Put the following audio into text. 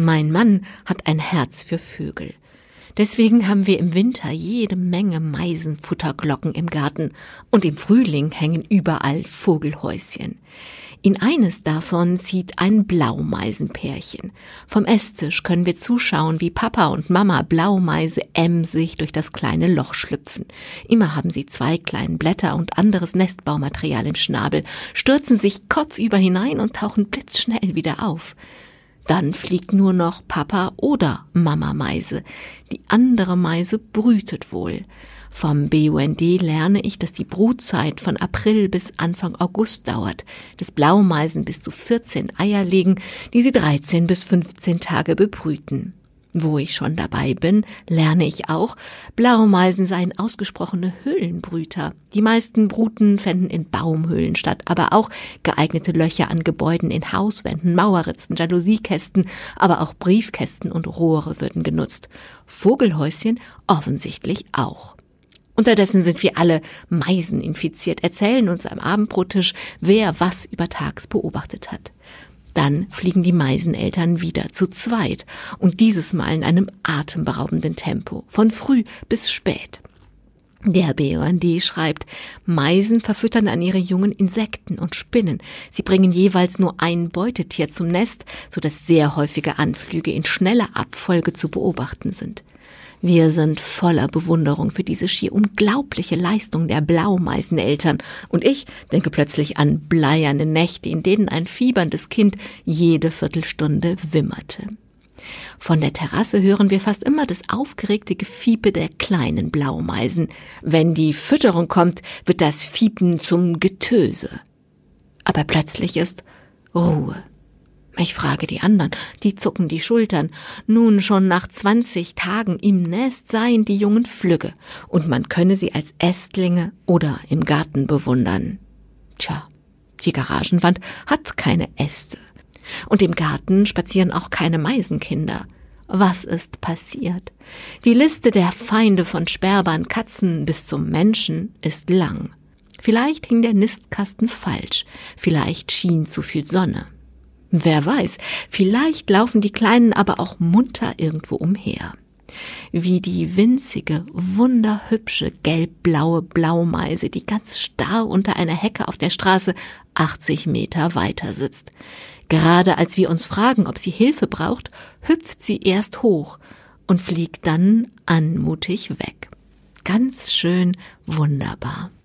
Mein Mann hat ein Herz für Vögel. Deswegen haben wir im Winter jede Menge Meisenfutterglocken im Garten und im Frühling hängen überall Vogelhäuschen. In eines davon zieht ein Blaumeisenpärchen. Vom Esstisch können wir zuschauen, wie Papa und Mama Blaumeise emsig durch das kleine Loch schlüpfen. Immer haben sie zwei kleinen Blätter und anderes Nestbaumaterial im Schnabel, stürzen sich kopfüber hinein und tauchen blitzschnell wieder auf. Dann fliegt nur noch Papa oder Mama Meise. Die andere Meise brütet wohl. Vom BUND lerne ich, dass die Brutzeit von April bis Anfang August dauert, dass Blaumeisen bis zu 14 Eier legen, die sie 13 bis 15 Tage bebrüten. Wo ich schon dabei bin, lerne ich auch, Blaumeisen seien ausgesprochene Höhlenbrüter. Die meisten Bruten fänden in Baumhöhlen statt, aber auch geeignete Löcher an Gebäuden in Hauswänden, Mauerritzen, Jaloussiekästen, aber auch Briefkästen und Rohre würden genutzt. Vogelhäuschen offensichtlich auch. Unterdessen sind wir alle Meisen infiziert, erzählen uns am Abendbrottisch, wer was übertags beobachtet hat. Dann fliegen die Meiseneltern wieder zu zweit und dieses Mal in einem atemberaubenden Tempo, von früh bis spät. Der BUND schreibt, Meisen verfüttern an ihre Jungen Insekten und Spinnen. Sie bringen jeweils nur ein Beutetier zum Nest, so dass sehr häufige Anflüge in schneller Abfolge zu beobachten sind. Wir sind voller Bewunderung für diese schier unglaubliche Leistung der Blaumeiseneltern, und ich denke plötzlich an bleierne Nächte, in denen ein fieberndes Kind jede Viertelstunde wimmerte. Von der Terrasse hören wir fast immer das aufgeregte Gefiepe der kleinen Blaumeisen. Wenn die Fütterung kommt, wird das Fiepen zum Getöse. Aber plötzlich ist Ruhe. Ich frage die anderen, die zucken die Schultern. Nun schon nach zwanzig Tagen im Nest seien die Jungen flügge, und man könne sie als Ästlinge oder im Garten bewundern. Tja, die Garagenwand hat keine Äste. Und im Garten spazieren auch keine Meisenkinder. Was ist passiert? Die Liste der Feinde von Sperrbaren Katzen bis zum Menschen ist lang. Vielleicht hing der Nistkasten falsch, vielleicht schien zu viel Sonne. Wer weiß, vielleicht laufen die Kleinen aber auch munter irgendwo umher. Wie die winzige, wunderhübsche gelbblaue Blaumeise, die ganz starr unter einer Hecke auf der Straße 80 Meter weiter sitzt. Gerade als wir uns fragen, ob sie Hilfe braucht, hüpft sie erst hoch und fliegt dann anmutig weg. Ganz schön wunderbar.